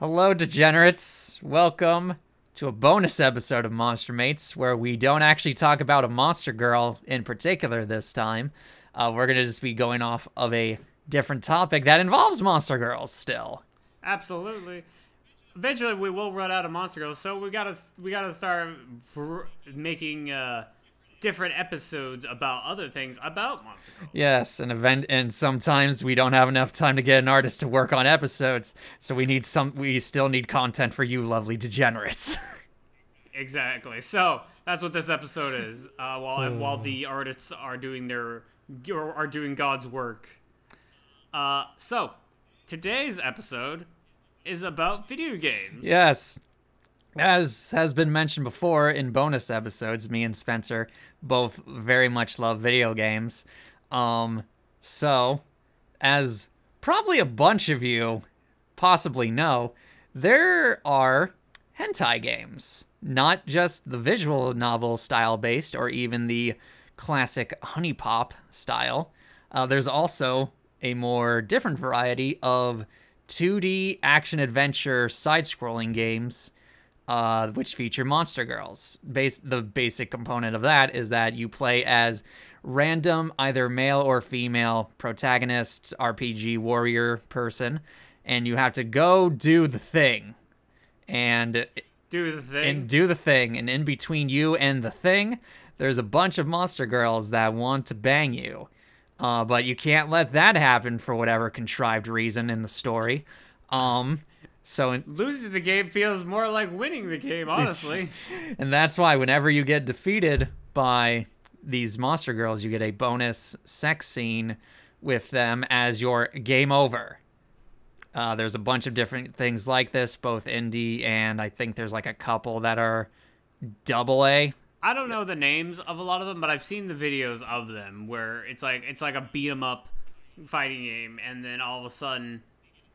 Hello, degenerates. Welcome to a bonus episode of Monster Mates where we don't actually talk about a monster girl in particular this time. Uh, we're going to just be going off of a different topic that involves monster girls still. Absolutely. Eventually, we will run out of monster girls, so we gotta we gotta start making uh, different episodes about other things about monster. Yes, an event, and sometimes we don't have enough time to get an artist to work on episodes, so we need some. We still need content for you, lovely degenerates. Exactly. So that's what this episode is. Uh, while while the artists are doing their are doing God's work. Uh, so today's episode is about video games. Yes. As has been mentioned before in bonus episodes, me and Spencer both very much love video games. Um, so, as probably a bunch of you possibly know, there are hentai games, not just the visual novel style based or even the classic HuniePop style. Uh, there's also a more different variety of 2D action adventure side scrolling games, uh, which feature monster girls. Base the basic component of that is that you play as random, either male or female protagonist, RPG warrior person, and you have to go do the thing. And Do the thing. and do the thing. And in between you and the thing, there's a bunch of monster girls that want to bang you. Uh, but you can't let that happen for whatever contrived reason in the story. Um, so, in, Losing the game feels more like winning the game, honestly. and that's why whenever you get defeated by these monster girls, you get a bonus sex scene with them as your game over. Uh, there's a bunch of different things like this, both indie and I think there's like a couple that are double A. I don't know the names of a lot of them, but I've seen the videos of them where it's like it's like a beat 'em up fighting game, and then all of a sudden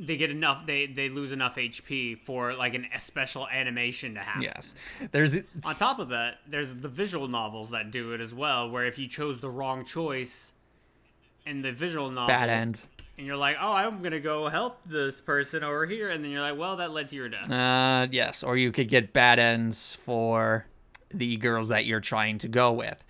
they get enough they they lose enough HP for like an, a special animation to happen. Yes, there's On top of that, there's the visual novels that do it as well, where if you chose the wrong choice in the visual novel, bad end. and you're like, oh, I'm gonna go help this person over here, and then you're like, well, that led to your death. Uh, yes, or you could get bad ends for the girls that you're trying to go with.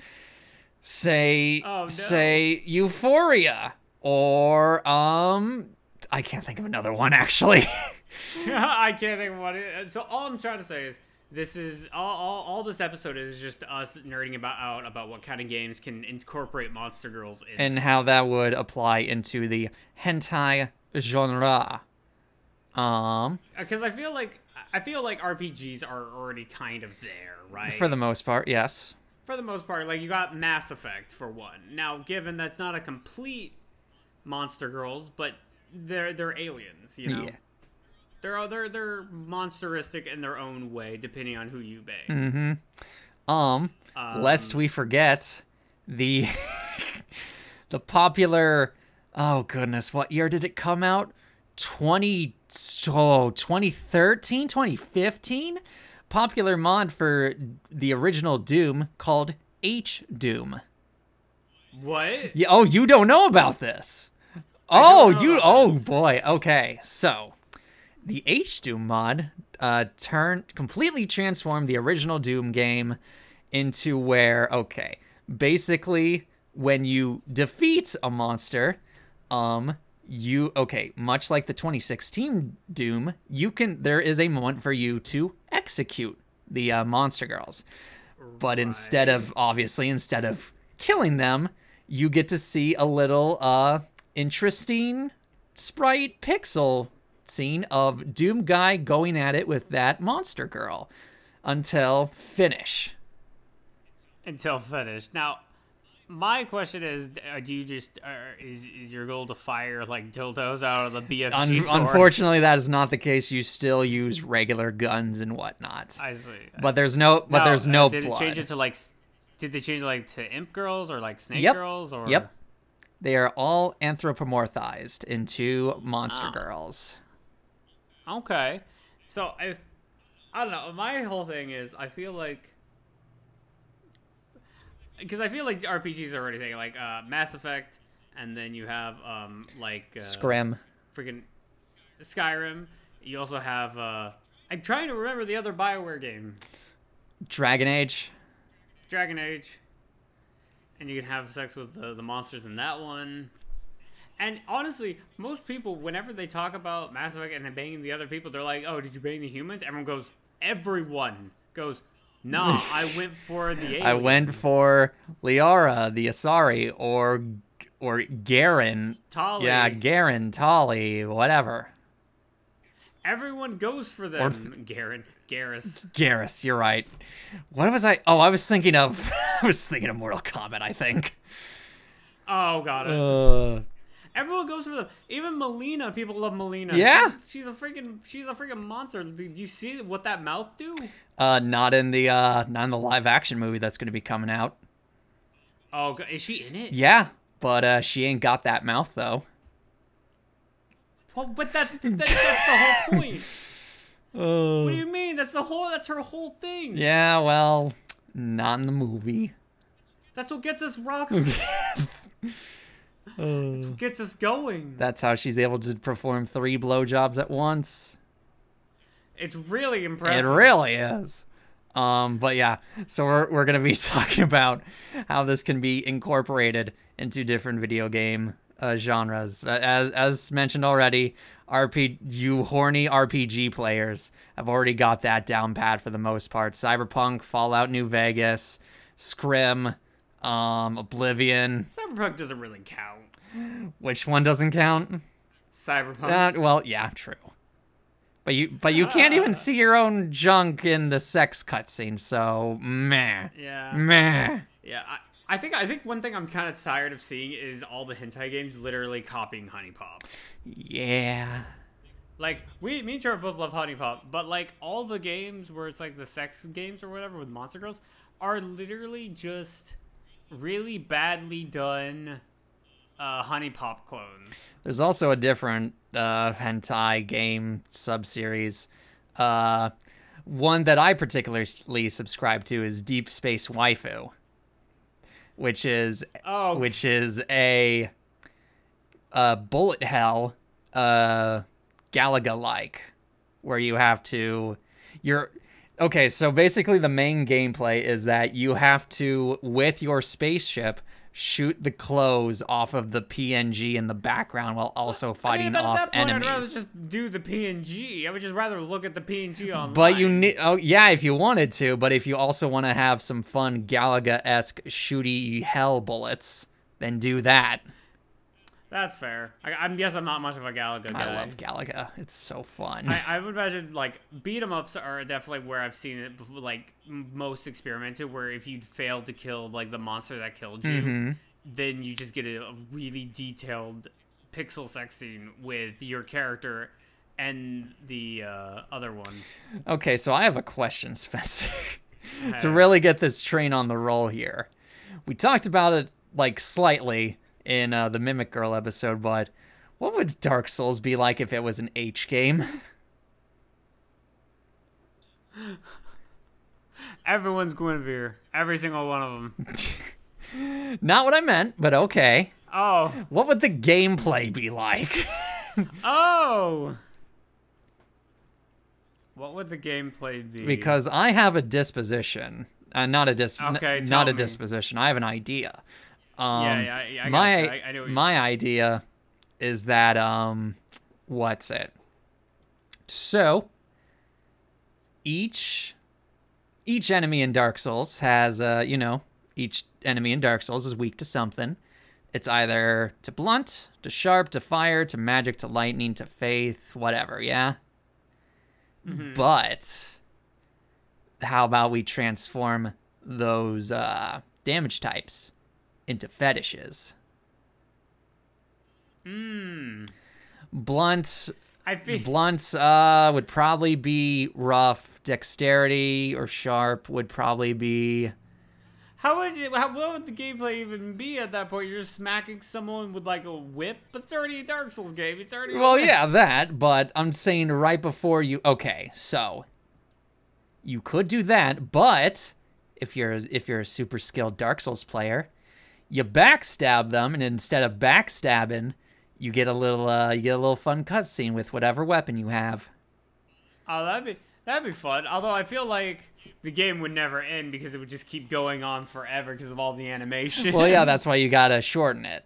Say, Oh, no. say Euphoria, or um, I can't think of another one actually. I can't think of what it. So all I'm trying to say is this is all, all, all this episode is just us nerding about out about what kind of games can incorporate monster girls in. and how that would apply into the hentai genre. Um, Because I feel like I feel like RPGs are already kind of there, right? for the most part, yes. for the most part, like you got Mass Effect for one. Now, given that's not a complete monster girls, but they're they're aliens, you know. Yeah. They're they're they're monsteristic in their own way, depending on who you bang. Mm-hmm. Um, lest we forget the the popular oh goodness, what year did it come out? 20 oh, 2013, 2015? Popular mod for the original Doom called H Doom. What? Yeah, oh, you don't know about this. Oh, you oh boy. Okay. So, the H Doom mod uh turned completely transformed the original Doom game into where okay, basically when you defeat a monster, um you okay, much like the 2016 Doom, you can there is a moment for you to execute the uh, monster girls. But instead of obviously instead of killing them, you get to see a little uh interesting sprite pixel scene of Doom guy going at it with that monster girl until finish. Until finished. Now, my question is: uh, Do you just uh, is is your goal to fire like dildos out of the BFG? Un- unfortunately, that is not the case. You still use regular guns and whatnot. I see. I but there's no, but Now, there's uh, no did blood. it change it to like? Did they change it like to imp girls or like snake Yep. girls or? Yep. They are all anthropomorphized into monster Ah. girls. Okay. So if I don't know, my whole thing is I feel like because I feel like RPGs are already like uh, Mass Effect, and then you have um like uh, Scrim. freaking Skyrim You also have. Uh, I'm trying to remember the other Bioware game, Dragon Age. Dragon Age. And you can have sex with the, the monsters in that one. And honestly, most people, whenever they talk about Mass Effect and then banging the other people, they're like, "Oh, did you bang the humans?" Everyone goes, "Everyone goes, nah, I went for the alien. I went for Liara, the Asari, or or Garen. Tali. Yeah, Garen, Tali, whatever. Everyone goes for them. Garen, Garrus. Garrus, you're right. What was I? Oh, I was thinking of. I was thinking of Mortal Kombat. I think. Oh, got it. Uh, Everyone goes for them. Even Mileena, people love Mileena. Yeah. She's, she's a freaking she's a freaking monster. Did you see what that mouth do? uh, not in the uh, not in the live action movie that's going to be coming out. Oh, is she in it? Yeah, but uh, she ain't got that mouth though. Well, but that's that, that's the whole point. Uh, What do you mean? That's the whole. That's her whole thing. yeah, well, not in the movie. That's what gets us rock. Uh, gets us going. that's how she's able to perform three blowjobs at once. It's really impressive. It really is. Um, but yeah, so we're we're gonna be talking about how this can be incorporated into different video game uh, genres. As as mentioned already, RP you horny RPG players have already got that down pat for the most part. Cyberpunk, Fallout New Vegas, Scrim, um, Oblivion. Cyberpunk doesn't really count. Which one doesn't count? Cyberpunk. Uh, well, yeah, true. But you but you can't even see your own junk in the sex cutscene, so meh. yeah. Meh. Yeah. I, I think I think one thing I'm kind of tired of seeing is all the hentai games literally copying HuniePop. Yeah. Like we, me and Trevor both love HuniePop, but like all the games where it's like the sex games or whatever with monster girls are literally just really badly done uh, HuniePop clones. There's also a different uh, hentai game subseries. Uh, one that I particularly subscribe to is Deep Space Waifu, which is Oh, which is a, a bullet hell uh Galaga like where you have to you're okay so basically the main gameplay is that you have to with your spaceship shoot the clothes off of the PNG in the background while also I mean, fighting off at that point, enemies. I'd rather just do the PNG. I would just rather look at the PNG online. But you need, oh yeah, if you wanted to. But if you also want to have some fun Galaga esque shooty hell bullets, then do that. That's fair. I, I guess I'm not much of a Galaga guy. I love Galaga. It's so fun. I, I would imagine like beat 'em ups are definitely where I've seen it like most experimented. Where if you fail to kill like the monster that killed you, Mm-hmm. then you just get a, a really detailed pixel sex scene with your character and the uh, other one. okay, so I have a question, Spencer. to really get this train on the roll here, we talked about it like slightly in uh, the Mimic Girl episode, but what would Dark Souls be like if it was an H game? Everyone's Gwynevere. Every single one of them. Not what I meant, but okay. Oh. What would the gameplay be like? Oh. What would the gameplay be? because I have a disposition, uh, not a dis, n- Okay, not tell a disposition. I have an idea. Um, yeah, yeah, I, I my. I, I my idea is that um, what's it? So each each enemy in Dark Souls has uh, you know, each enemy in Dark Souls is weak to something. It's either to blunt, to sharp, to fire, to magic, to lightning, to faith, whatever, yeah? Mhm. But how about we transform those uh, damage types into fetishes? Mm. Blunt, I think blunt uh, would probably be rough. Dexterity or sharp would probably be. how would you, how, what would the gameplay even be at that point? You're just smacking someone with like a whip, but it's already a Dark Souls game. It's already Well, yeah, that. But I'm saying right before you. Okay, so you could do that, but if you're if you're a super skilled Dark Souls player, you backstab them, and instead of backstabbing, you get a little uh, you get a little fun cutscene with whatever weapon you have. Oh, that'd be that'd be fun. Although I feel like the game would never end because it would just keep going on forever because of all the animation. Well, yeah, that's why you gotta shorten it.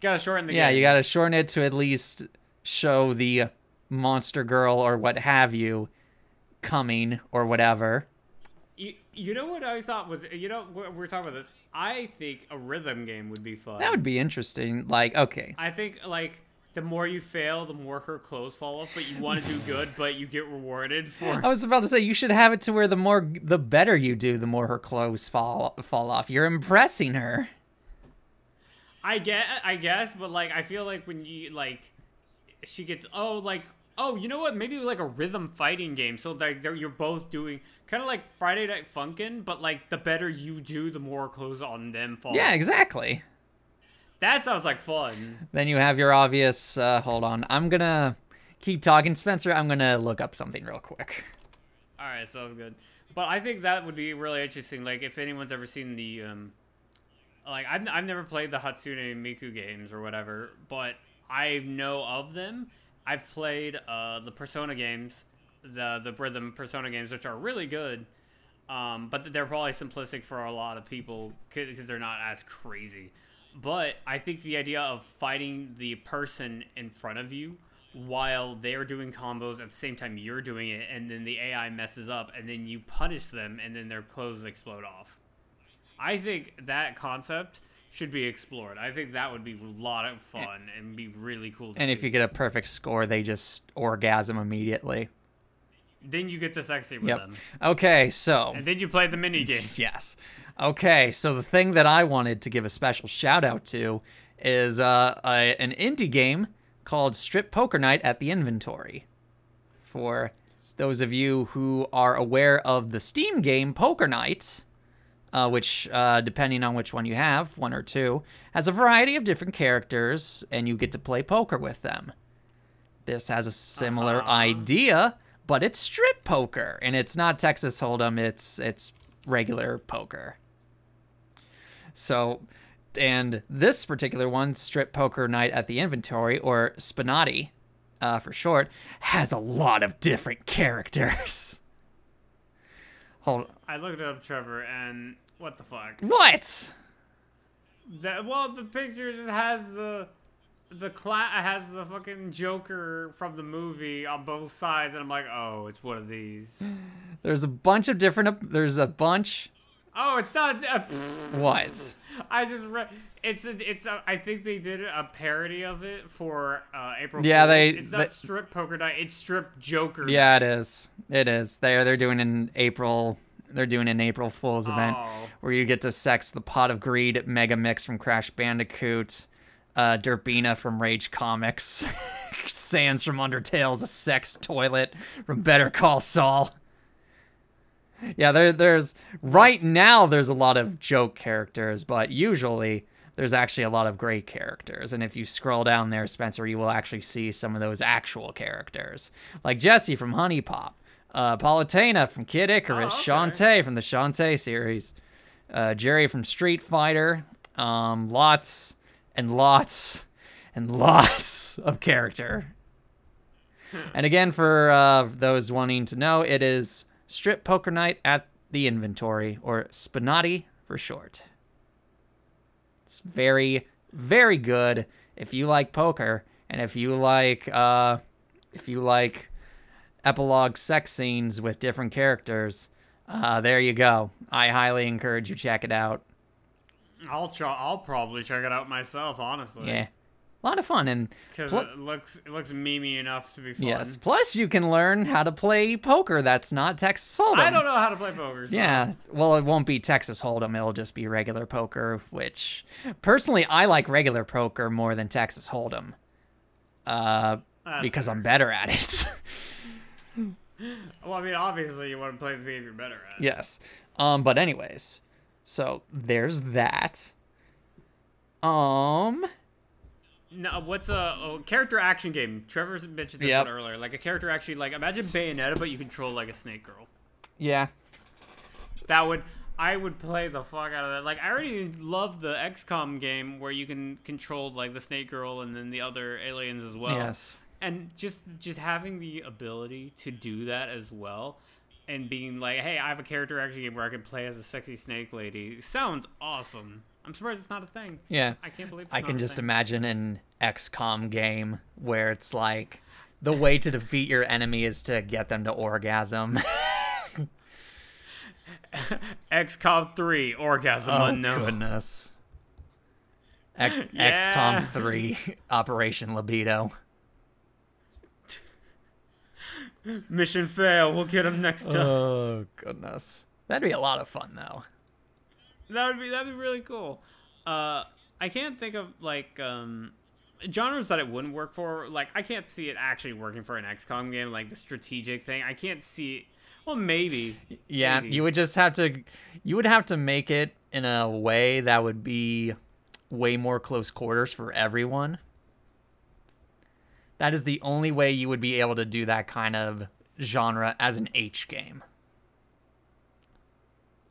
gotta shorten the game. Yeah, game. you gotta shorten it to at least show the monster girl or what have you coming or whatever. You, you know what I thought was you know we we're talking about this. I think a rhythm game would be fun. That would be interesting. Like, okay, I think like the more you fail, the more her clothes fall off. But you want to do good, but you get rewarded for. I was about to say you should have it to where the more the better you do, the more her clothes fall fall off. You're impressing her. I get, I guess, but like I feel like when you like, she gets oh like oh you know what maybe like a rhythm fighting game. So like you're both doing kind of like Friday Night Funkin', but like the better you do, the more clothes on them fall. Yeah, exactly. that sounds like fun. Then you have your obvious. Uh, hold on, I'm gonna keep talking, Spencer. I'm gonna look up something real quick. All right, sounds good. But I think that would be really interesting. Like if anyone's ever seen the um, like I've I've never played the Hatsune Miku games or whatever, but I know of them. I've played uh the Persona games, the the rhythm Persona games, which are really good. Um, but they're probably simplistic for a lot of people because they're not as crazy. But I think the idea of fighting the person in front of you while they're doing combos at the same time you're doing it, and then the AI messes up, and then you punish them, and then their clothes explode off. I think that concept should be explored. I think that would be a lot of fun and be really cool. To And see. if you get a perfect score, they just orgasm immediately. then you get the sexy with Yep. them, Okay, so and then you play the mini game. Yes. Okay, so the thing that I wanted to give a special shout out to is uh, a, an indie game called Strip Poker Night at the Inventory. For those of you who are aware of the Steam game Poker Night, uh, which, uh, depending on which one you have, one or two, has a variety of different characters, and you get to play poker with them. This has a similar Uh-huh. idea, but it's strip poker, and it's not Texas Hold'em. It's it's regular poker. So, and this particular one, Strip Poker Night at the Inventory, or SPNATI uh, for short, has a lot of different characters. Hold. I looked up Trevor, and what the fuck? What? That well, the picture just has the the cla- has the fucking Joker from the movie on both sides, and I'm like, oh, it's one of these. There's a bunch of different. There's a bunch. Oh, it's not. Uh, What? I just read. It's a, it's a, I think they did a parody of it for uh, April. Yeah, Fool's. they- It's not they- strip poker night. It's strip Joker. Yeah, it is. It is. They're they're doing an April. They're doing an April Fool's event Oh. where you get to sex the Pot of Greed, Mega Mix from Crash Bandicoot, uh, Derpina from Rage Comics, Sans from Undertale's a sex toilet from Better Call Saul. Yeah, there there's right now there's a lot of joke characters, but usually there's actually a lot of great characters. And if you scroll down there, Spencer, you will actually see some of those actual characters. Like Jessie from HuniePop, uh Palutena from Kid Icarus, Oh, okay. Shantae from the Shantae series, uh Juri from Street Fighter, um lots and lots and lots of character. And again, for uh, those wanting to know, it is Strip Poker Night at the Inventory, or SPNATI for short. It's very, very good if you like poker, and if you like, uh, if you like epilogue sex scenes with different characters. Uh, there you go. I highly encourage you check it out. I'll try. I'll probably check it out myself, honestly. Yeah, a lot of fun and Because Pl- it looks it looks memey enough to be fun. yes. Plus, you can learn how to play poker. That's not Texas Hold'em. I don't know how to play poker. So. Yeah, well, it won't be Texas Hold'em. It'll just be regular poker, which personally I like regular poker more than Texas Hold'em, uh, That's because fair. I'm better at it. Well, I mean, obviously you want to play the game you're better at. yes. Um, but anyways, so there's that. Um, No, what's a, character action game? Trevor mentioned this Yep. one earlier. Like a character action, like imagine Bayonetta, but you control like a snake girl. yeah, That would I would play the fuck out of that. Like I already love the XCOM game where you can control like the snake girl and then the other aliens as well. yes, and just just having the ability to do that as well and being like hey i have a character action game where i can play as a sexy snake lady sounds awesome i'm surprised it's not a thing Yeah. i can't believe it's I can just thing. imagine an XCOM game where it's like the way to defeat your enemy is to get them to orgasm. xcom 3 orgasm oh unknown goodness. X- Yeah. XCOM 3 Operation Libido. Mission fail we'll get him next time Oh goodness. That'd be a lot of fun though. That would be that'd be really cool. Uh, I can't think of like um, genres that it wouldn't work for. Like I can't see it actually working for an XCOM game, like the strategic thing. I can't see. Well, maybe. Yeah, Maybe. you would just have to you would have to make it in a way that would be way more close quarters for everyone. That is the only way you would be able to do that kind of genre as an H game.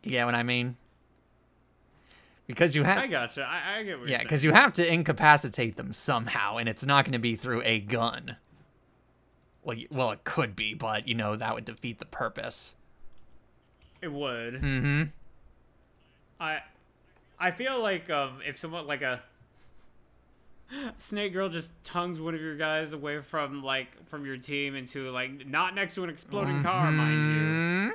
You get what I mean? Because you have, I gotcha. I, I get what yeah, you're saying. Yeah, because you have to incapacitate them somehow, and it's not going to be through a gun. Well, you, well, it could be, but you know that would defeat the purpose. it would. Mm-hmm. I I feel like um, if someone like a snake girl just tongues one of your guys away from like from your team into like not next to an exploding car, mind you. Mhm.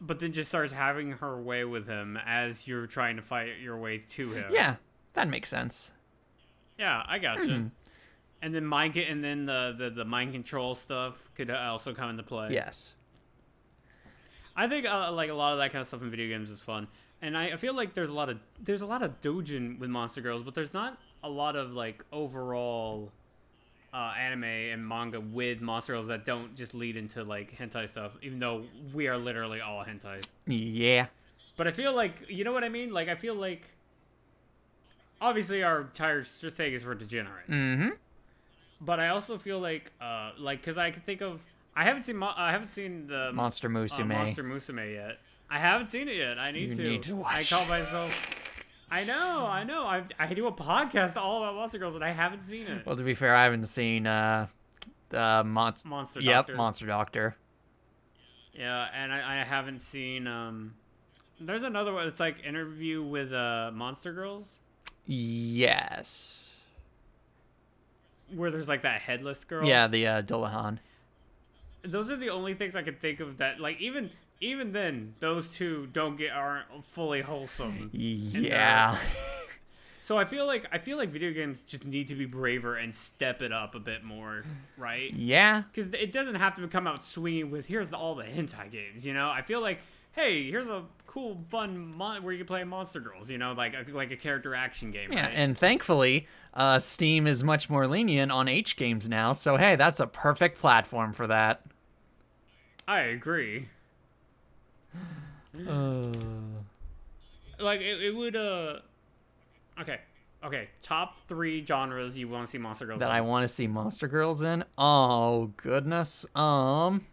but then just starts having her way with him as you're trying to fight your way to him. Yeah, that makes sense. yeah, I gotcha. Mhm. And then mind and then the, the the mind control stuff could also come into play. Yes. I think uh, like a lot of that kind of stuff in video games is fun, and I, I feel like there's a lot of there's a lot of dojin with Monster Girls, but there's not a lot of like overall uh, anime and manga with Monster Girls that don't just lead into like hentai stuff. Even though we are literally all hentai. Yeah. But I feel like you know what I mean. Like I feel like obviously our entire thing is for degenerates, Mm-hmm. but I also feel like uh like because I can think of I haven't seen Mo- I haven't seen the Monster uh, Musume. Monster Musume yet. I haven't seen it yet. I need You to. need to watch. I call myself. I know, I know. I I do a podcast all about Monster Girls and I haven't seen it. Well, to be fair, I haven't seen uh, the monster. Monster Yep, Doctor. Monster Doctor. Yeah, and I, I haven't seen um. There's another one. It's like interview with uh Monster Girls. Yes. where there's like that headless girl. Yeah, the uh, Dullahan. Those are the only things I could think of that like even even then those two don't get aren't fully wholesome. Yeah. So I feel like I feel like video games just need to be braver and step it up a bit more, right? yeah. Because it doesn't have to come out swinging with here's the, all the hentai games, you know. I feel like hey, here's a cool fun mon- where you can play Monster Girls, you know, like a, like a character action game. Yeah, right? and thankfully, uh, Steam is much more lenient on H games now. So hey, that's a perfect platform for that. I agree. Uh, like it, it would uh okay okay top three genres you want to see monster girls that in. I want to see Monster Girls in. Oh goodness. Um.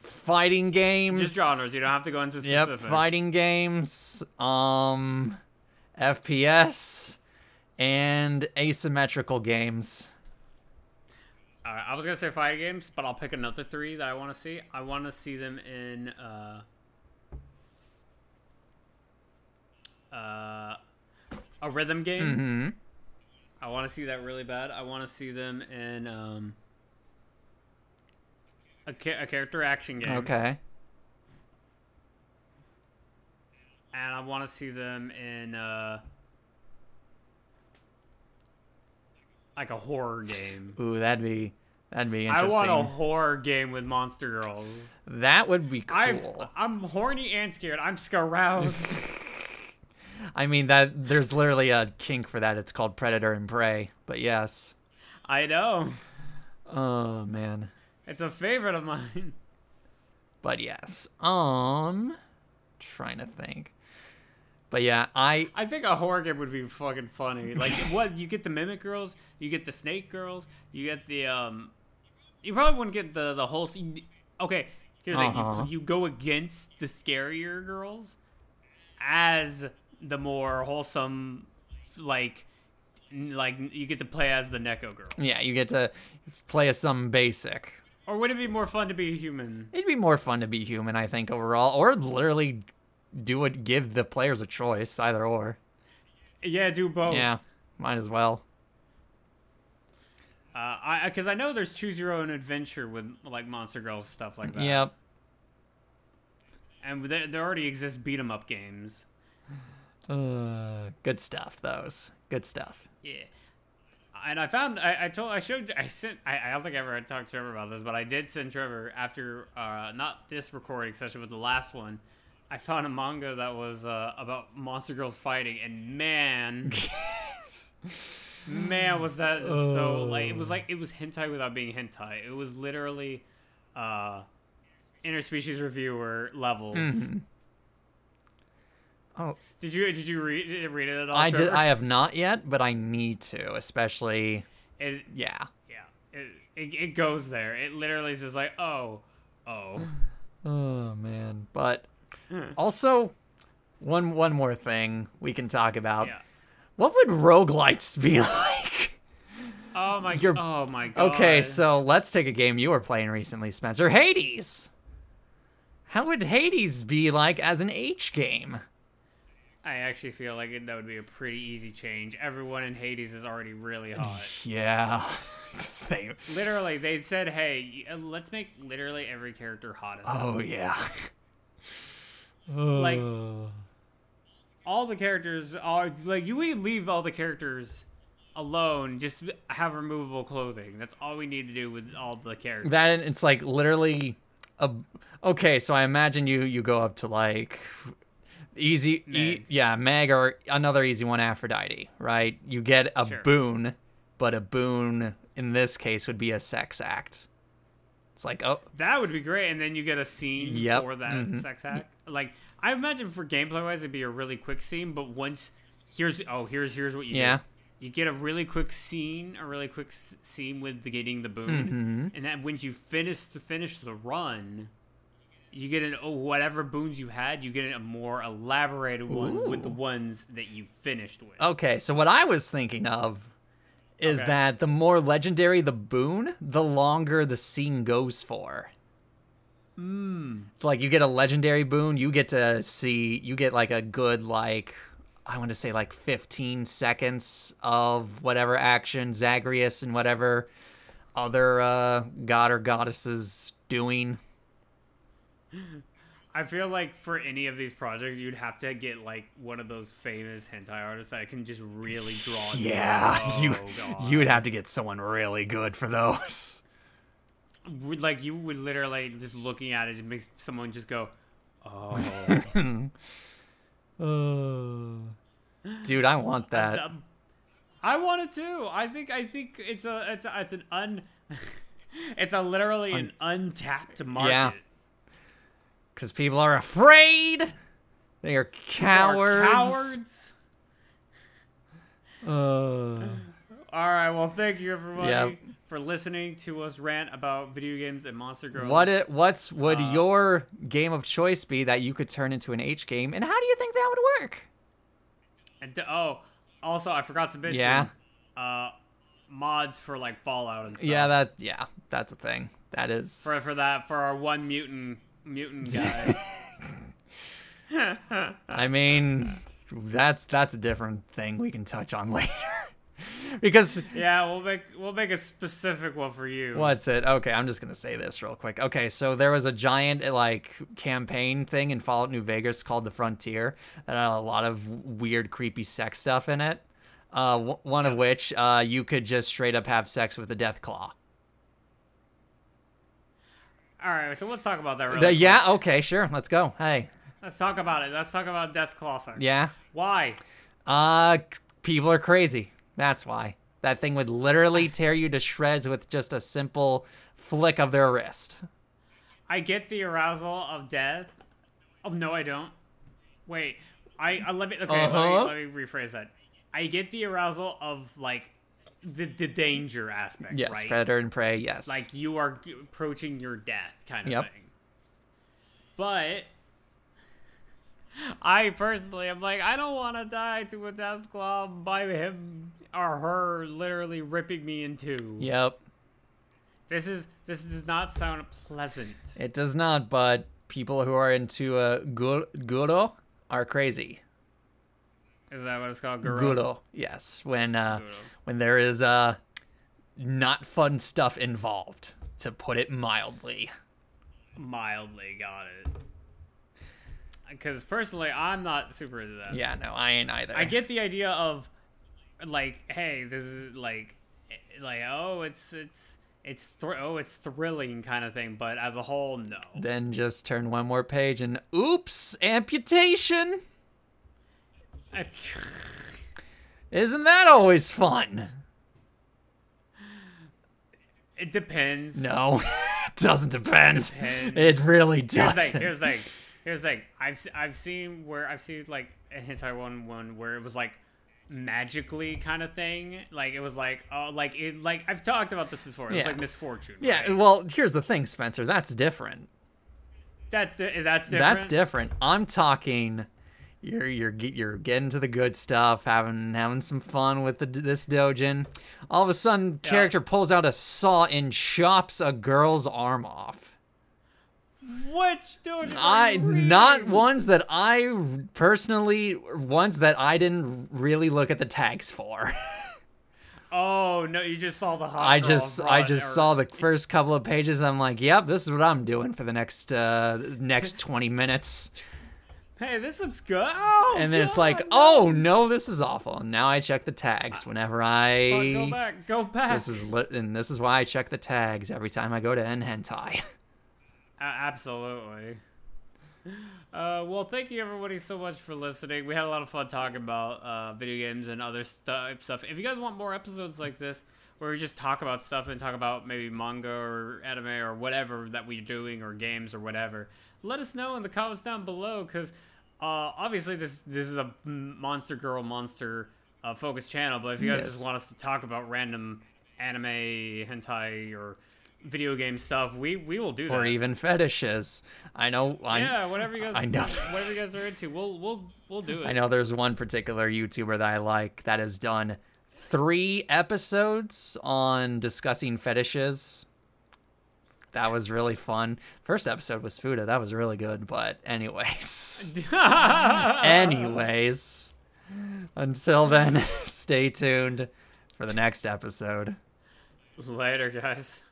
Fighting games. just genres you don't have to go into Yep, fighting games, um, FPS, and asymmetrical games. Right, i was gonna say fighting games but i'll pick another three that i want to see i want to see them in uh uh a rhythm game Mm-hmm. i want to see that really bad i want to see them in um a, ca- a character action game Okay. and I want to see them in uh, like a horror game. Ooh, that'd be that'd be interesting. I want a horror game with monster girls. That would be I'm cool. I'm horny and scared. I'm scaroused. I mean that there's literally a kink for that. It's called Predator and Prey. But yes. I know. Oh man. It's a favorite of mine. But yes. Um trying to think. But yeah, I I think a horror game would be fucking funny. Like what you get the mimic girls, you get the snake girls, you get the um you probably wouldn't get the the whole Okay, here's the Uh-huh. thing. You, you go against the scarier girls as the more wholesome like like you get to play as the Neko girl. Yeah, you get to play as some basic. Or would it be more fun to be a human? It'd be more fun to be human, I think, overall, or literally do it, give the players a choice, either or. Yeah, do both. Yeah, might as well. Uh, I because I know there's choose your own adventure with like Monster Girls stuff like that. Yep. And there, there already exists beat 'em up games. Uh, good stuff. Those good stuff. Yeah. And I found I, I told I showed I sent I, I don't think I ever talked to Trevor about this, but I did send Trevor after uh not this recording session but the last one. I found a manga that was uh, about monster girls fighting, and man, man, was that just so like it was like it was hentai without being hentai. It was literally uh interspecies reviewer levels. Mm-hmm. Oh, Did you did you read did you read it at all? I did. I have not yet, but I need to, especially. It, Yeah. yeah, it, it, it goes there. It literally is just like, oh, oh. Oh man. But. Also, one one more thing we can talk about. Yeah. What would roguelites be like? Oh my. You're- oh my god. Okay, so let's take a game you were playing recently, Spencer. Hades. How would Hades be like as an H game? I actually feel like it, that would be a pretty easy change. Everyone in Hades is already really hot. Yeah. they, literally, they said, "Hey, uh, let's make literally every character hot as hell." oh Like- All the characters are like you. would leave all the characters alone. Just have removable clothing. That's all we need to do with all the characters. that it's like literally a okay. So I imagine you you go up to like easy e, yeah Meg or another easy one Aphrodite, right? You get a Sure. boon, but a boon in this case would be a sex act. It's like oh That would be great, and then you get a scene Yep, for that mhm. sex act. Like I imagine for gameplay wise, it'd be a really quick scene. But once here's oh here's here's what you Yeah. do. You get a really quick scene, a really quick s- scene with the getting the boon, Mhm. and then once you finish to finish the run, you get an oh whatever boons you had, you get a more elaborated one with the ones that you finished with. Okay, so what I was thinking of is Okay. that the more legendary the boon, the longer the scene goes for. Mm. It's like you get a legendary boon, you get to see, you get like a good, like, I want to say like 15 seconds of whatever action Zagreus and whatever other uh, god or goddesses doing. I feel like for any of these projects, you'd have to get like one of those famous hentai artists that can just really draw. you. Yeah, you Oh, God. you would have to get someone really good for those. Would- like you would literally just looking at it it makes someone just go, oh. Dude, I want that. Um, I want it too. I think I think it's a it's a, it's an un. it's a literally an untapped market. Yeah. Because people are afraid. They are cowards. Cowards. Uh, All right. Well, thank you everybody Yep. for listening to us rant about video games and Monster Girls. what it? What's would Uh, your game of choice be that you could turn into an H game, and how do you think that would work? And d- oh, also I forgot to mention. Yeah. Uh, mods for like Fallout and stuff. Yeah, that yeah, that's a thing. That is. For for that for our one mutant mutant guy. I mean, that's that's a different thing we can touch on later. because yeah, we'll make we'll make a specific one for you. What's it? Okay, I'm just gonna say this real quick. Okay, so there was a giant like campaign thing in Fallout New Vegas called the Frontier that had a lot of weird, creepy sex stuff in it. Uh, w- one of which uh, you could just straight up have sex with a death claw. All right, so let's talk about that. Really The- quick. yeah. Okay. Sure. Let's go. Hey. Let's talk about it. Let's talk about Death Claw. Yeah. Why? Uh, people are crazy. That's why. That thing would literally tear you to shreds with just a simple flick of their wrist. I get the arousal of death. Oh no, I don't. Wait, I, I let me okay. Uh-huh. Let, me, let me rephrase that. I get the arousal of like the the danger aspect, Yes. right? Predator and prey. Yes. Like you are approaching your death, kind of Yep. thing. But I personally am like, I don't want to die to a death claw by him or her literally ripping me in two. Yep. This is this does not sound pleasant. It does not, but people who are into uh, gur- guro are crazy. Is that what it's called? Guro? Guro, yes. When uh, Guro. When there is uh, not fun stuff involved, to put it mildly. Mildly got it. Because personally, I'm not super into that. Yeah, no, I ain't either. I get the idea of like, hey, this is like, eh, like, oh, it's it's it's thr- oh, it's thrilling kind of thing. But as a whole, no. Then just turn one more page and oops, amputation. Isn't that always fun? it depends. No, it doesn't depend. Depends. It really Here's the doesn't. thing. Here's the thing. Here's the thing. I've I've seen where I've seen like a hentai one one where it was like magically kind of thing. Like it was like oh like it like I've talked about this before. It was like misfortune. yeah, right? well, here's the thing, Spencer. That's different. That's di- that's different. That's different. I'm talking. You're you're you're getting to the good stuff, having having some fun with the, this dojin. All of a sudden, Yeah. character pulls out a saw and chops a girl's arm off. Which dude? I not ones that I personally ones that I didn't really look at the tags for. Oh no! You just saw the hot. I just I just or- saw the first couple of pages. I'm like, yep, this is what I'm doing for the next uh next 20 minutes. Hey, this looks good. Oh, And then it's like, no. oh no, this is awful. And now I check the tags whenever Fuck, I. go back, go back. This is lit, and this is why I check the tags every time I go to N hentai. A- absolutely. Uh, well, thank you everybody so much for listening. We had a lot of fun talking about uh, video games and other stu- stuff. If you guys want more episodes like this, where we just talk about stuff and talk about maybe manga or anime or whatever that we're doing or games or whatever, let us know in the comments down below. Because uh, obviously this this is a monster girl monster uh, focused channel. But if you guys Yes. just want us to talk about random anime, hentai, or video game stuff, we we will do that. or even fetishes. I know. I, yeah, whatever you guys, I know. whatever you guys are into, we'll we'll we'll do it. I know there's one particular YouTuber that I like that has done three episodes on discussing fetishes. That was really fun. First episode was Fuda. That was really good. But anyways, anyways, until then, stay tuned for the next episode. Later, guys.